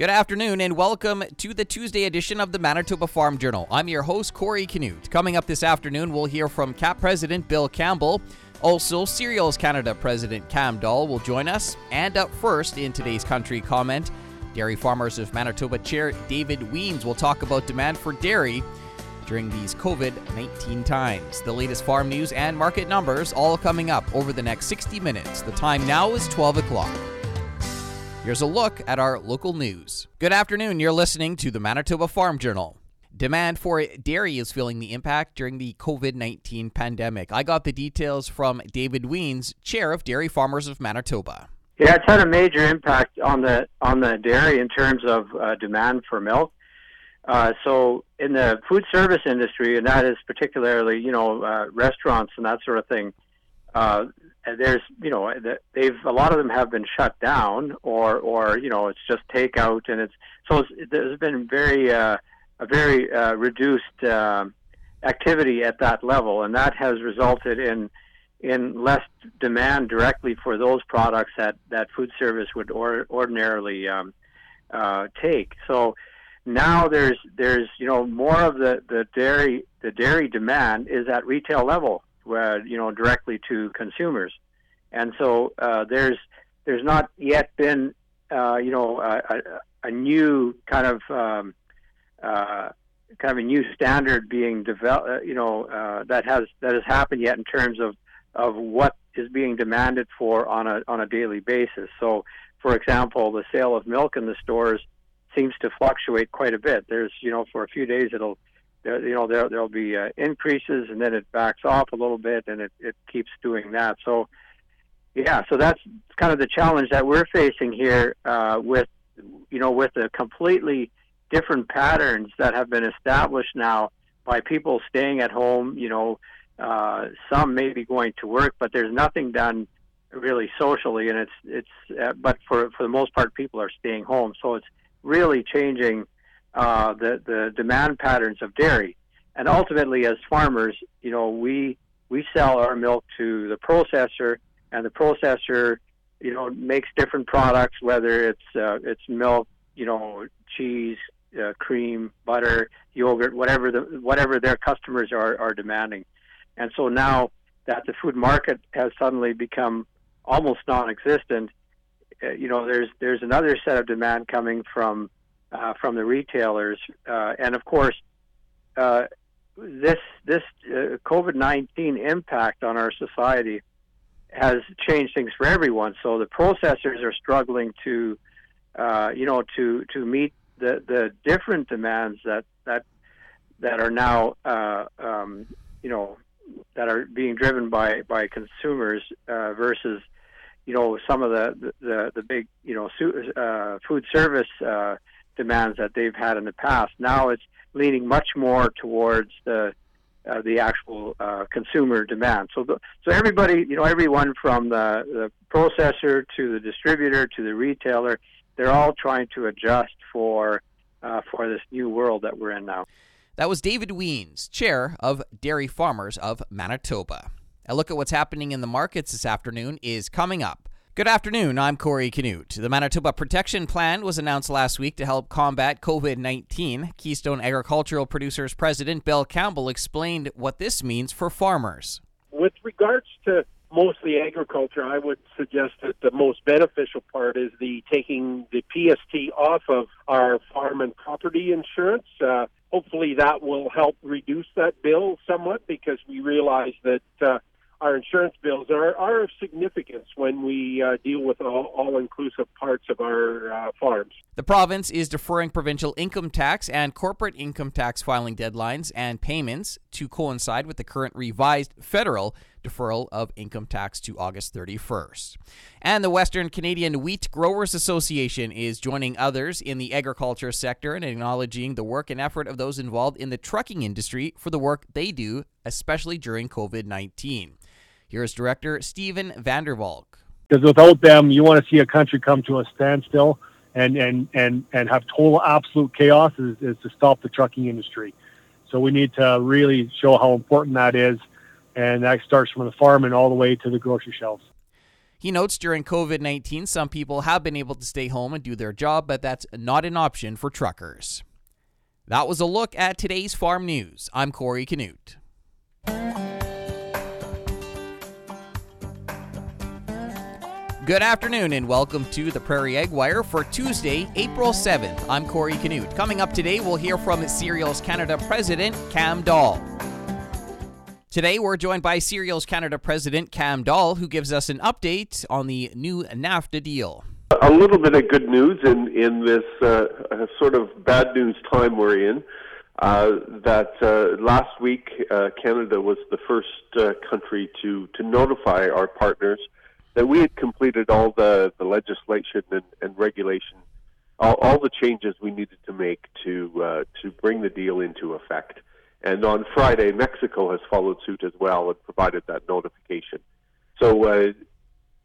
Good afternoon and welcome to the Tuesday edition of the Manitoba Farm Journal. I'm your host, Corey Canute. Coming up this afternoon, we'll hear from KAP President Bill Campbell. Also, Cereals Canada President Cam Dahl will join us. And up first in today's country comment, Dairy Farmers of Manitoba Chair David Wiens will talk about demand for dairy during these COVID 19 times. The latest farm news and market numbers all coming up over the next 60 minutes. The time now is 12 o'clock. Here's a look at our local news. Good afternoon. You're listening to the Manitoba Farm Journal. Demand for dairy is feeling the impact during the COVID 19 pandemic. I got the details from David Wiens, chair of Dairy Farmers of Manitoba. Yeah, it's had a major impact on the on the dairy in terms of uh, demand for milk. Uh, so in the food service industry, and that is particularly you know uh, restaurants and that sort of thing, uh, there's you know they've a lot of them have been shut down or or you know it's just takeout and it's so it's, there's been very uh, a very uh, reduced uh, activity at that level and that has resulted in in less demand directly for those products that that food service would or, ordinarily um, uh, take. So now there's there's you know more of the the dairy the dairy demand is at retail level uh, you know, directly to consumers. And so uh, there's there's not yet been uh, you know a, a, new kind of um, uh, kind of a new standard being developed. Uh, you know uh, that has that has happened yet in terms of of what is being demanded for on a on a daily basis. So, for example, the sale of milk in the stores seems to fluctuate quite a bit. There's you know for a few days it'll there, you know there there'll be uh, increases and then it backs off a little bit and it it keeps doing that. So yeah, so that's kind of the challenge that we're facing here uh, with you know with the completely different patterns that have been established now by people staying at home. You know, uh, some may be going to work, but there's nothing done really socially, and it's it's. Uh, but for for the most part, people are staying home, so it's really changing uh, the the demand patterns of dairy. And ultimately, as farmers, you know, we we sell our milk to the processor, and the processor, you know, makes different products, whether it's uh, it's milk, you know, cheese, uh, cream, butter, yogurt, whatever the whatever their customers are are demanding. And so now that the food market has suddenly become almost non-existent, uh, you know, there's there's another set of demand coming from uh, from the retailers, uh, and of course, uh, this this uh, COVID nineteen impact on our society has changed things for everyone. So the processors are struggling to, uh, you know, to to meet the the different demands that that that are now, uh, um, you know, that are being driven by by consumers versus you know some of the the, the big you know food service demands that they've had in the past. Now it's leaning much more towards the uh, the actual uh, consumer demand. So, the, so everybody, you know, everyone from the, the processor to the distributor to the retailer, they're all trying to adjust for uh, for this new world that we're in now. That was David Wiens, chair of Dairy Farmers of Manitoba. A look at what's happening in the markets this afternoon is coming up. Good afternoon. I'm Corey Canute. The Manitoba Protection Plan was announced last week to help combat COVID 19. Keystone Agricultural Producers President Bill Campbell explained what this means for farmers. With regards to mostly agriculture, I would suggest that the most beneficial part is the taking the PST off of our farm and property insurance. Uh, hopefully, that will help reduce that bill somewhat because we realize that. Uh, our insurance bills are, are of significance when we uh, deal with all, all inclusive parts of our uh, farms. The province is deferring provincial income tax and corporate income tax filing deadlines and payments to coincide with the current revised federal deferral of income tax to August 31st. And the Western Canadian Wheat Growers Association is joining others in the agriculture sector and acknowledging the work and effort of those involved in the trucking industry for the work they do, especially during COVID 19. Here's director Stephen Vandervalk. Because without them, you want to see a country come to a standstill and, and, and, and have total absolute chaos is, is to stop the trucking industry. So we need to really show how important that is. And that starts from the farm and all the way to the grocery shelves. He notes during COVID 19, some people have been able to stay home and do their job, but that's not an option for truckers. That was a look at today's farm news. I'm Corey Canute. Good afternoon and welcome to the Prairie Ag Wire for Tuesday, April 7th. I'm Corey Canute. Coming up today, we'll hear from Cereals Canada President Cam Dahl. Today, we're joined by Cereals Canada President Cam Dahl, who gives us an update on the new NAFTA deal. A little bit of good news in, in this uh, sort of bad news time we're in. Uh, that uh, last week, uh, Canada was the first uh, country to, to notify our partners that we had completed all the, the legislation and, and regulation, all, all the changes we needed to make to uh, to bring the deal into effect. And on Friday, Mexico has followed suit as well and provided that notification. So uh,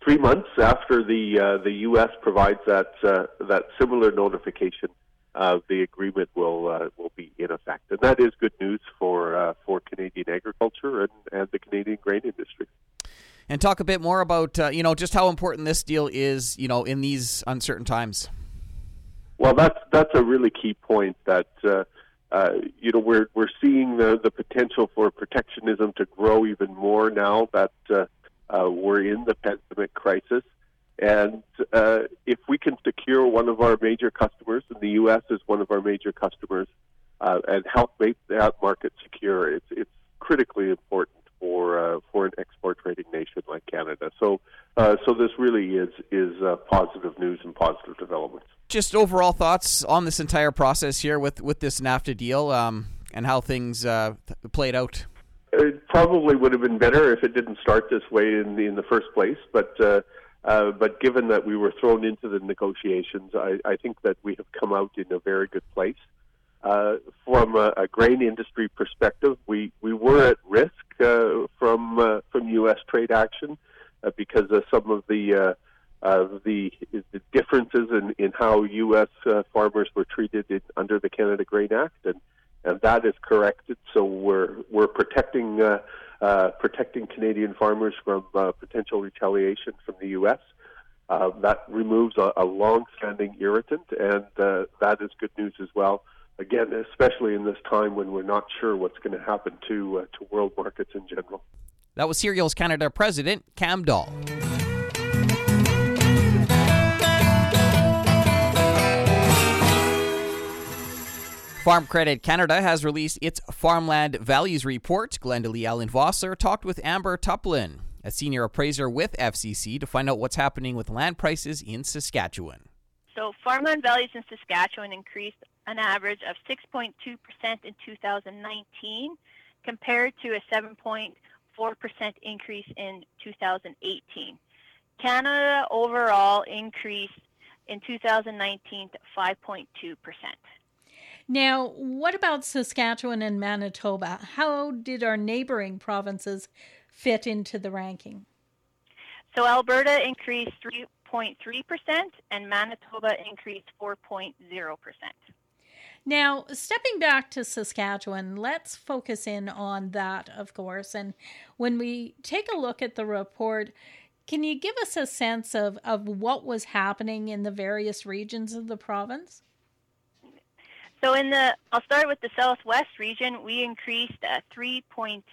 three months after the uh, the U.S. provides that uh, that similar notification, uh, the agreement will uh, will be in effect, and that is good news for for Canadian agriculture and, and the Canadian grain industry and talk a bit more about uh, you know just how important this deal is you know in these uncertain times. Well, that's that's a really key point that uh, uh, you know we're we're seeing the the potential for protectionism to grow even more now that uh, uh, we're in the pandemic crisis. And uh, if we can secure one of our major customers, and the U.S. is one of our major customers, and help make that market secure, it's it's critically important for uh, for an export trading nation like Canada. So uh, so this really is is uh, positive news and positive developments. Just overall thoughts on this entire process here with with this NAFTA deal um, and how things uh, played out. It probably would have been better if it didn't start this way in the in the first place, but. Uh, uh, but given that we were thrown into the negotiations, I, I think that we have come out in a very good place. Uh, from a, a, grain industry perspective, we, we were at risk from uh, from U.S. trade action uh, because of some of the uh, the, the differences in, in how U.S. Uh, farmers were treated in, under the Canada Grain Act, and and that is corrected. So we're we're protecting protecting Canadian farmers from potential retaliation from the U.S. that removes a, a long-standing irritant, and that is good news as well again, especially in this time when we're not sure what's going to happen to uh, to world markets in general. That was Cereals Canada President Cam Dahl. Farm Credit Canada has released its Farmland Values Report. Glenda Lee Allen Vossler talked with Amber Tuplin, a senior appraiser with FCC, to find out what's happening with land prices in Saskatchewan. So, farmland values in Saskatchewan increased an average of 6.2% in 2019 compared to a 7.4% increase in 2018. Canada overall increased in 2019 to 5.2%. Now, what about Saskatchewan and Manitoba? How did our neighboring provinces fit into the ranking? So, Alberta increased 3.3% and Manitoba increased 4.0%. Now, stepping back to Saskatchewan, let's focus in on that, of course. And when we take a look at the report, can you give us a sense of, of what was happening in the various regions of the province? So, in the, I'll start with the Southwest region, we increased uh, at 3.8%.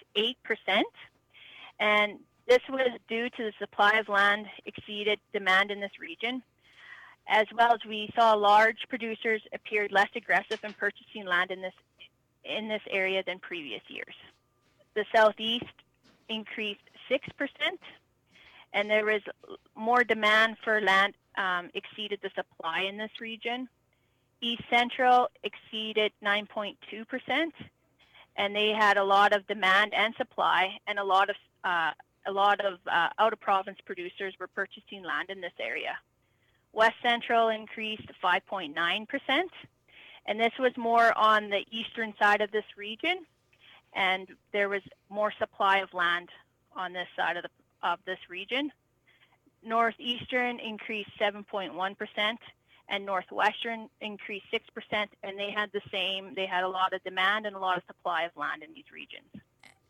And this was due to the supply of land exceeded demand in this region as well as we saw large producers appeared less aggressive in purchasing land in this in this area than previous years. The southeast increased six percent, and there was more demand for land um, exceeded the supply in this region. East Central exceeded 9.2 percent, and they had a lot of demand and supply, and a lot of uh, a lot of uh, out of province producers were purchasing land in this area. West Central increased 5.9%, and this was more on the eastern side of this region, and there was more supply of land on this side of, the, of this region. Northeastern increased 7.1%, and Northwestern increased 6%, and they had the same, they had a lot of demand and a lot of supply of land in these regions.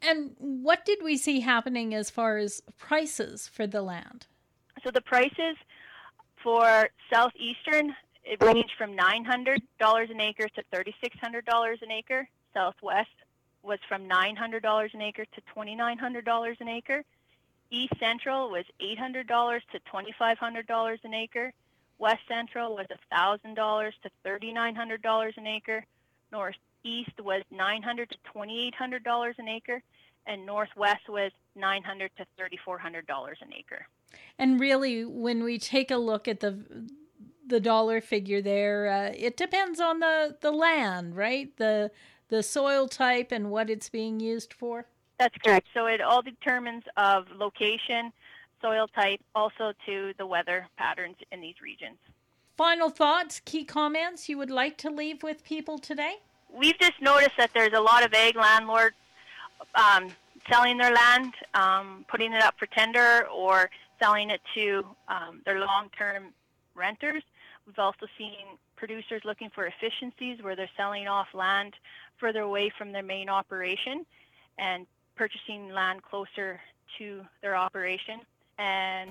And what did we see happening as far as prices for the land? So the prices for southeastern it ranged from $900 an acre to $3,600 an acre. Southwest was from $900 an acre to $2,900 an acre. East Central was $800 to $2,500 an acre. West Central was $1,000 to $3,900 an acre. Northeast was $900 to $2,800 an acre. And Northwest was $900 to $3,400 an acre. And really, when we take a look at the the dollar figure there, uh, it depends on the, the land, right? The the soil type and what it's being used for. That's correct. So it all determines of location, soil type, also to the weather patterns in these regions. Final thoughts, key comments you would like to leave with people today? We've just noticed that there's a lot of ag landlords um, selling their land, um, putting it up for tender, or selling it to um, their long-term renters. We've also seen producers looking for efficiencies where they're selling off land further away from their main operation and purchasing land closer to their operation. And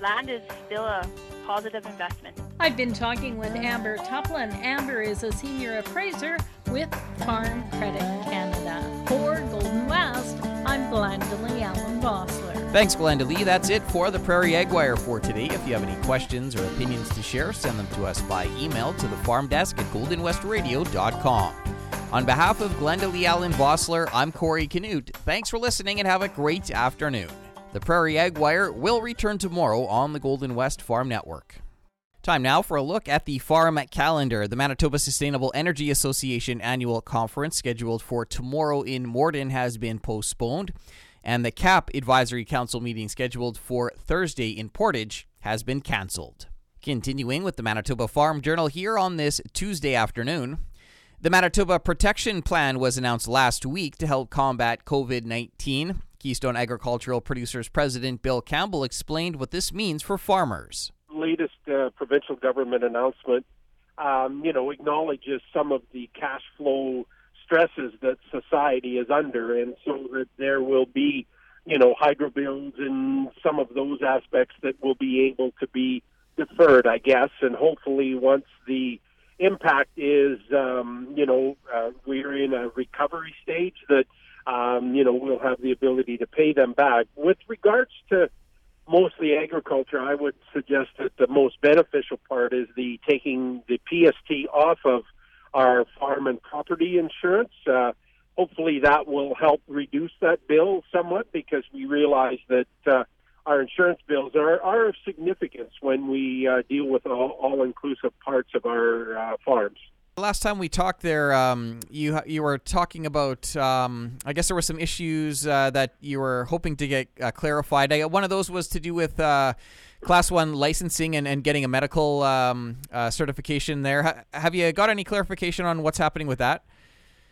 land is still a positive investment. I've been talking with Amber Tuplin. Amber is a senior appraiser with Farm Credit Canada. For Golden West, I'm Glenda Lee Allen Vossler. Thanks, Glenda Lee. That's it for the Prairie Ag Wire for today. If you have any questions or opinions to share, send them to us by email to the farm desk at goldenwestradio.com. On behalf of Glenda Lee Allen Vossler, I'm Corey Canute. Thanks for listening and have a great afternoon. The Prairie Ag Wire will return tomorrow on the Golden West Farm Network. Time now for a look at the farm calendar. The Manitoba Sustainable Energy Association annual conference scheduled for tomorrow in Morden has been postponed and the KAP Advisory Council meeting scheduled for Thursday in Portage has been cancelled. Continuing with the Manitoba Farm Journal here on this Tuesday afternoon. The Manitoba Protection Plan was announced last week to help combat COVID 19. Keystone Agricultural Producers President Bill Campbell explained what this means for farmers. Latest uh, provincial government announcement, um, you know, acknowledges some of the cash flow stresses that society is under, and so that there will be, you know, hydro bills and some of those aspects that will be able to be deferred, I guess, and hopefully once the impact is, um, you know, uh, we're in a recovery stage that, um, you know, we'll have the ability to pay them back. With regards to mostly agriculture, I would suggest that the most beneficial part is the taking the PST off of our farm and property insurance. Uh, hopefully, that will help reduce that bill somewhat because we realize that uh, our insurance bills are, are of significance when we uh, deal with all, all inclusive parts of our uh, farms. Last time we talked there, um, you you were talking about. Um, I guess there were some issues uh, that you were hoping to get uh, clarified. I, one of those was to do with uh, class one licensing and, and getting a medical um, uh, certification there. Ha- have you got any clarification on what's happening with that?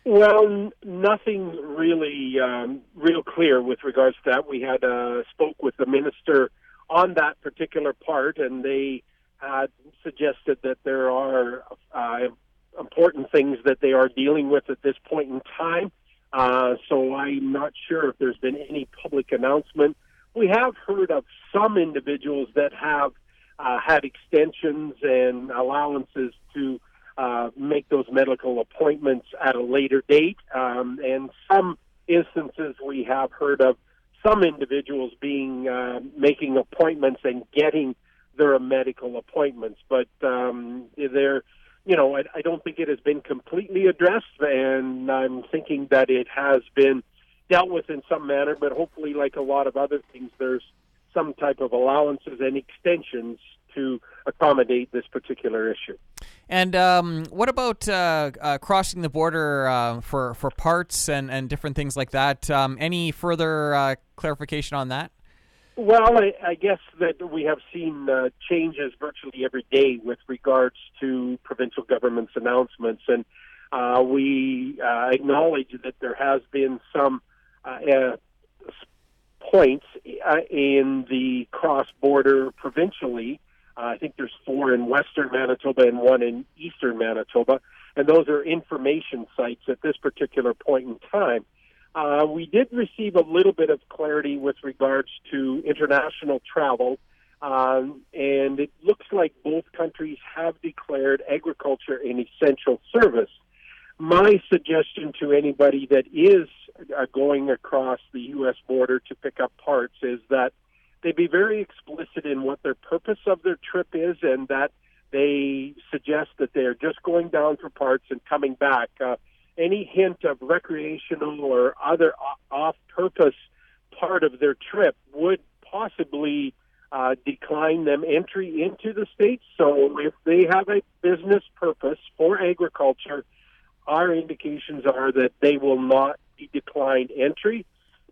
Well, n- nothing really um, real clear with regards to that. We had uh, spoke with the minister on that particular part, and they had suggested that there are uh, important things that they are dealing with at this point in time. Uh, so I'm not sure if there's been any public announcement we have heard of some individuals that have uh, had extensions and allowances to uh, make those medical appointments at a later date. Um, and some instances we have heard of some individuals being uh, making appointments and getting their medical appointments, but um, they're you know I, I don't think it has been completely addressed, and I'm thinking that it has been dealt with in some manner, but hopefully, like a lot of other things, there's some type of allowances and extensions to accommodate this particular issue. And um, what about uh, uh, crossing the border uh, for for parts and, and different things like that? Um, any further uh, clarification on that? Well, I, I, guess that we have seen uh, changes virtually every day with regards to provincial government's announcements, and uh, we acknowledge that there has been some uh, points uh, in the cross border provincially. Uh, I think there's four in western Manitoba and one in eastern Manitoba, and those are information sites at this particular point in time. Uh, we did receive a little bit of clarity with regards to international travel. Um, and it looks like both countries have declared agriculture an essential service. My suggestion to anybody that is uh, going across the U.S. border to pick up parts is that they be very explicit in what their purpose of their trip is and that they suggest that they're just going down for parts and coming back. Uh, any hint of recreational or other off purpose part of their trip would possibly uh, decline them entry into the state. So if they have a business purpose for agriculture, our indications are that they will not be declined entry.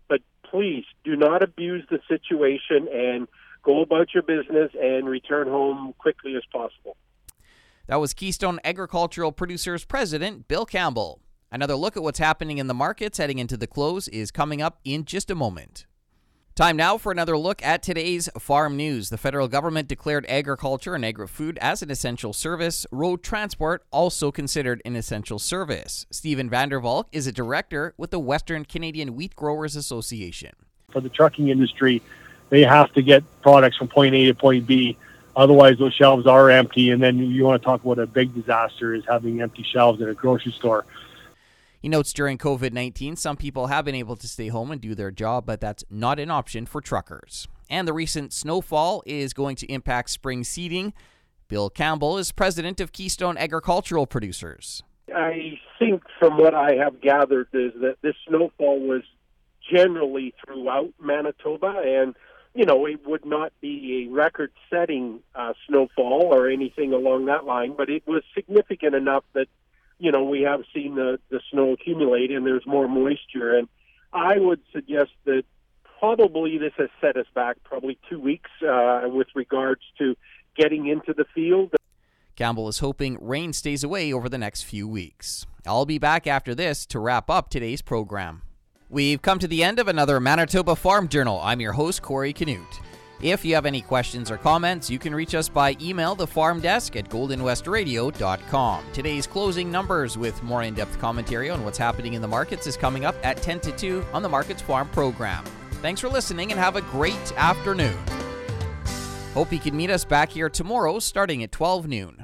But please do not abuse the situation and go about your business and return home quickly as possible. That was Keystone Agricultural Producers President Bill Campbell. Another look at what's happening in the markets heading into the close is coming up in just a moment. Time now for another look at today's farm news. The federal government declared agriculture and agri food as an essential service, road transport also considered an essential service. Stephen Vandervalk is a director with the Western Canadian Wheat Growers Association. For the trucking industry, they have to get products from point A to point B. Otherwise, those shelves are empty. And then you want to talk about a big disaster is having empty shelves in a grocery store. He notes during COVID 19, some people have been able to stay home and do their job, but that's not an option for truckers. And the recent snowfall is going to impact spring seeding. Bill Campbell is president of Keystone Agricultural Producers. I think from what I have gathered is that this snowfall was generally throughout Manitoba, and you know it would not be a record-setting uh, snowfall or anything along that line, but it was significant enough that you know, we have seen the, the snow accumulate and there's more moisture. And I would suggest that probably this has set us back probably two weeks uh, with regards to getting into the field. Campbell is hoping rain stays away over the next few weeks. I'll be back after this to wrap up today's program. We've come to the end of another Manitoba Farm Journal. I'm your host, Corey Canute. If you have any questions or comments, you can reach us by email the farm desk at goldenwestradio.com. Today's closing numbers with more in depth commentary on what's happening in the markets is coming up at 10 to 2 on the Markets Farm program. Thanks for listening and have a great afternoon. Hope you can meet us back here tomorrow starting at 12 noon.